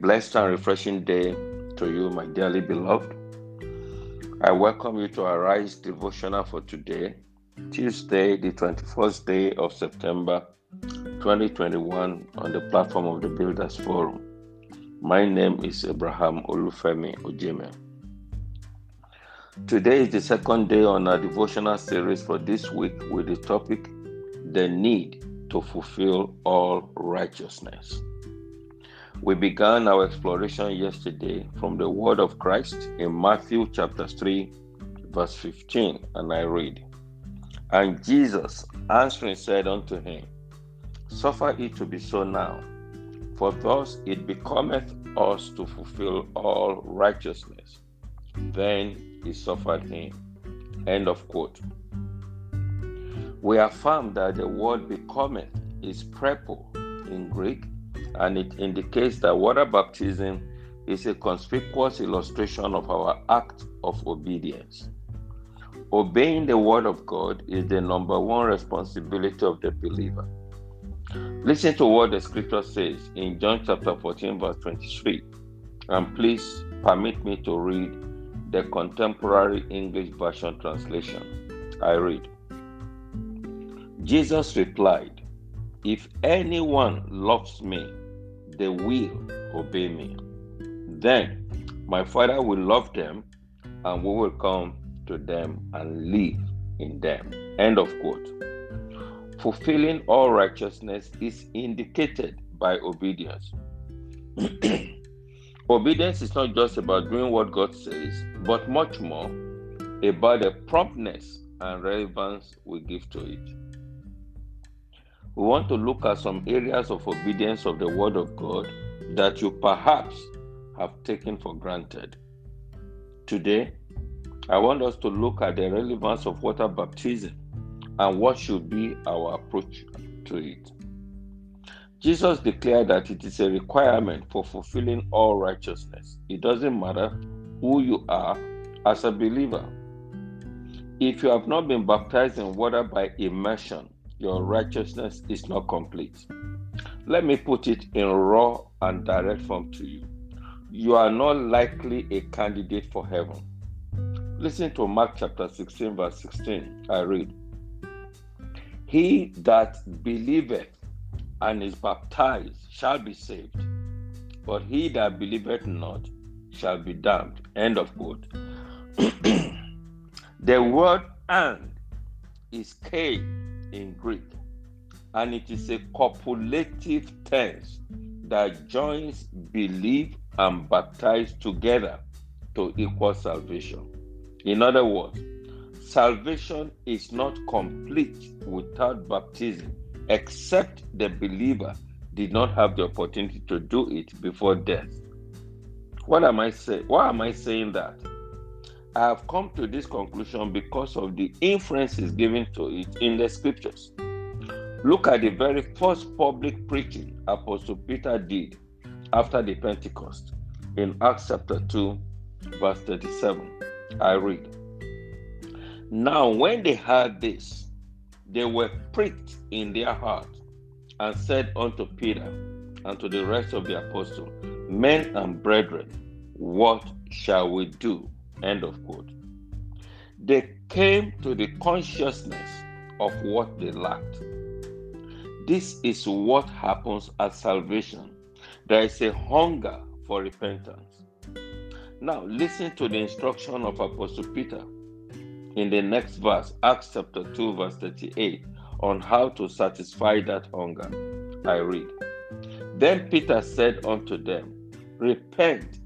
blessed and refreshing day to you, my dearly beloved. I welcome you to our Rise devotional for today, Tuesday, the 21st day of September 2021, on the platform of the Builders Forum. My name is Abraham Olufemi Ojeme. Today is the second day on our devotional series for this week with the topic The Need to Fulfill All Righteousness. We began our exploration yesterday from the word of Christ in Matthew chapter 3, verse 15, and I read, And Jesus answering said unto him, Suffer it to be so now, for thus it becometh us to fulfill all righteousness. Then he suffered him. End of quote. We affirm that the word becometh is prepo in Greek and it indicates that water baptism is a conspicuous illustration of our act of obedience. Obeying the word of God is the number one responsibility of the believer. Listen to what the scripture says in John chapter 14, verse 23. And please permit me to read the contemporary English version translation. I read Jesus replied, If anyone loves me, they will obey me. Then my Father will love them, and we will come to them and live in them. End of quote. Fulfilling all righteousness is indicated by obedience. obedience is not just about doing what God says, but much more about the promptness and relevance we give to it we want to look at some areas of obedience of the Word of God that you perhaps have taken for granted. Today, I want us to look at the relevance of water baptism and what should be our approach to it. Jesus declared that it is a requirement for fulfilling all righteousness. It doesn't matter who you are as a believer. If you have not been baptized in water by immersion, your righteousness is not complete. Let me put it in raw and direct form to you. You are not likely a candidate for heaven. Listen to Mark chapter 16, verse 16. I read, He that believeth and is baptized shall be saved, but he that believeth not shall be damned. End of quote. the word and is kai in Greek, and it is a copulative tense that joins believe and baptize together to equal salvation. In other words, salvation is not complete without baptism, except the believer did not have the opportunity to do it before death. What am I saying? Why am I saying that? I have come to this conclusion because of the inferences given to it in the scriptures. Look at the very first public preaching Apostle Peter did after the Pentecost in Acts chapter 2, verse 37. I read Now, when they heard this, they were pricked in their heart and said unto Peter and to the rest of the apostles, Men and brethren, what shall we do? End of quote. They came to the consciousness of what they lacked. This is what happens at salvation. There is a hunger for repentance. Now, listen to the instruction of Apostle Peter in the next verse, Acts chapter 2, verse 38, on how to satisfy that hunger. I read. Then Peter said unto them, Repent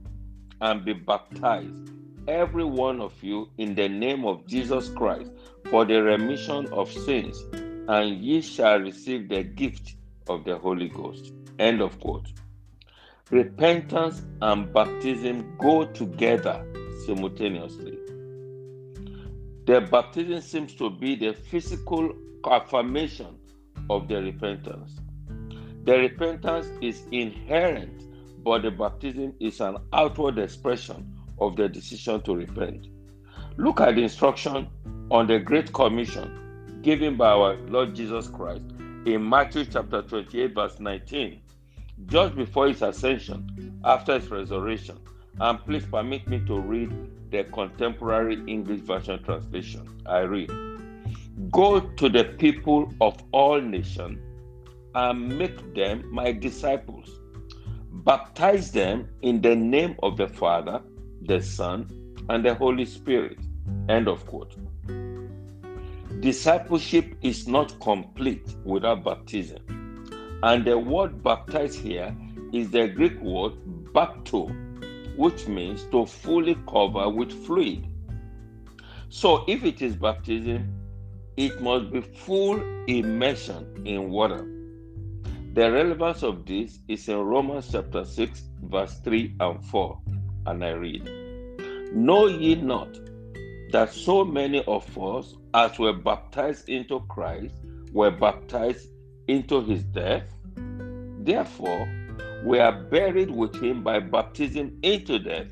and be baptized every one of you in the name of Jesus Christ for the remission of sins, and ye shall receive the gift of the Holy Ghost. End of quote. Repentance and baptism go together simultaneously. The baptism seems to be the physical affirmation of the repentance. The repentance is inherent, but the baptism is an outward expression of their decision to repent. Look at the instruction on the Great Commission given by our Lord Jesus Christ in Matthew chapter 28, verse 19. just before his ascension, after his resurrection. And please permit me to read the contemporary English version translation. I read Go to the people of all nations and make them my disciples. Baptize them in the name of the Father, the Son, and the Holy Spirit. End of quote. Discipleship is not complete without baptism. And the word baptize here is the Greek word bapto, which means to fully cover with fluid. So if it is baptism, it must be full immersion in water. The relevance of this is in Romans chapter 6, verse 3 and 4. And I read Know ye not that so many of us, as were baptized into Christ, were baptized into his death? Therefore, we are buried with him by baptism into death,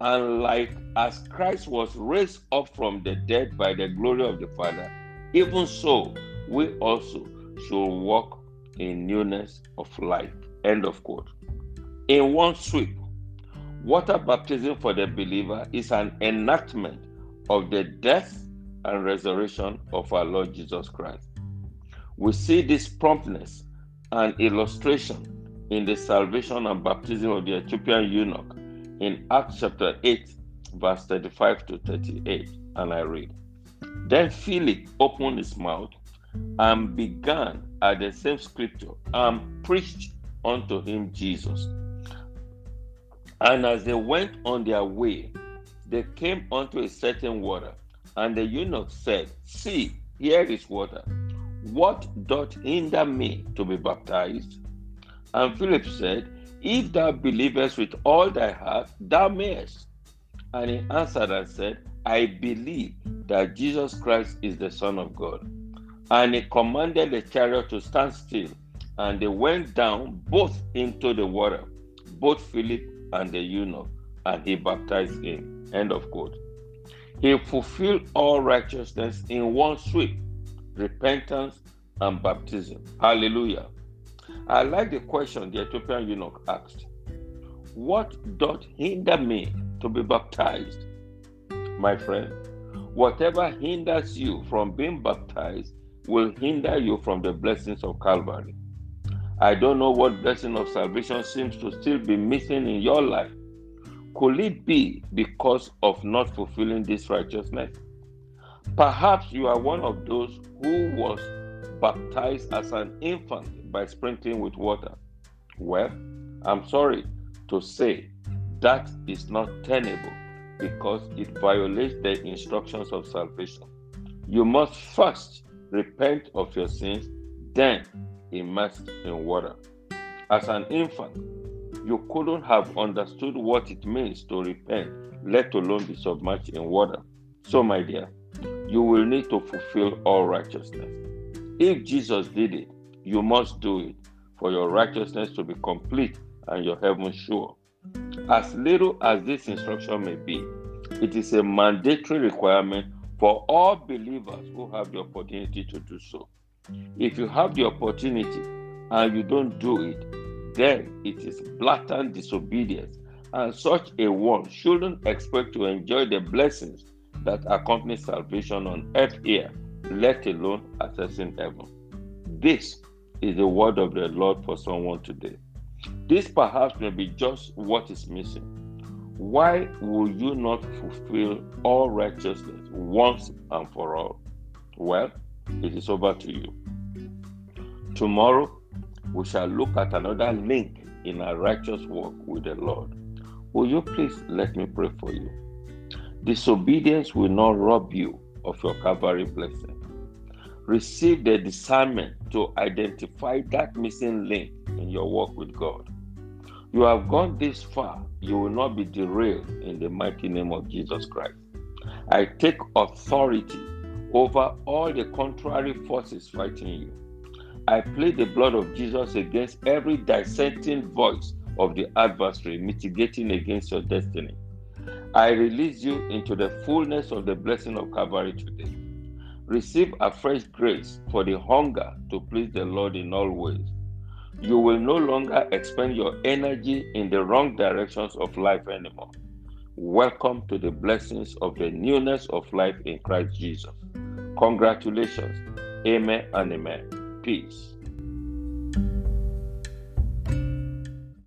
and like as Christ was raised up from the dead by the glory of the Father, even so we also should walk in newness of life. End of quote. In one sweep, water baptism for the believer is an enactment of the death and resurrection of our Lord Jesus Christ. We see this promptness and illustration in the salvation and baptism of the Ethiopian eunuch in Acts chapter 8, verse 35 to 38. And I read Then Philip opened his mouth and began at the same scripture and preached unto him Jesus. And as they went on their way, they came unto a certain water, and the eunuch said, See, here is water. What doth hinder me to be baptized? And Philip said, If thou believest with all thy heart, thou mayest. And he answered and said, I believe that Jesus Christ is the Son of God. And he commanded the chariot to stand still, and they went down both into the water, both Philip and the eunuch, and he baptized him. End of quote. He fulfilled all righteousness in one sweep repentance and baptism. Hallelujah. I like the question the Ethiopian eunuch asked What doth hinder me to be baptized? My friend, whatever hinders you from being baptized will hinder you from the blessings of Calvary. I don't know what blessing of salvation seems to still be missing in your life. Could it be because of not fulfilling this righteousness? Perhaps you are one of those who was baptized as an infant by sprinkling with water. Well, I'm sorry to say that is not tenable because it violates the instructions of salvation. You must first repent of your sins, then immersed in water. As an infant, you couldn't have understood what it means to repent, let alone be submerged in water. So, my dear, you will need to fulfill all righteousness. If Jesus did it, you must do it for your righteousness to be complete and your heaven sure. As little as this instruction may be, it is a mandatory requirement for all believers who have the opportunity to do so. If you have the opportunity and you don't do it, then it is blatant disobedience, and such a one shouldn't expect to enjoy the blessings that accompany salvation on earth here, let alone accessing heaven. This is the word of the Lord for someone today. This perhaps may be just what is missing. Why will you not fulfill all righteousness once and for all? Well, it is over to you. Tomorrow, we shall look at another link in our righteous walk with the Lord. Will you please let me pray for you? Disobedience will not rob you of your Calvary blessing. Receive the discernment to identify that missing link in your walk with God. You have gone this far, you will not be derailed in the mighty name of Jesus Christ. I take authority over all the contrary forces fighting you. I plead the blood of Jesus against every dissenting voice of the adversary mitigating against your destiny. I release you into the fullness of the blessing of Calvary today. Receive a fresh grace for the hunger to please the Lord in all ways. You will no longer expend your energy in the wrong directions of life anymore. Welcome to the blessings of the newness of life in Christ Jesus. Congratulations. Amen and amen. Peace.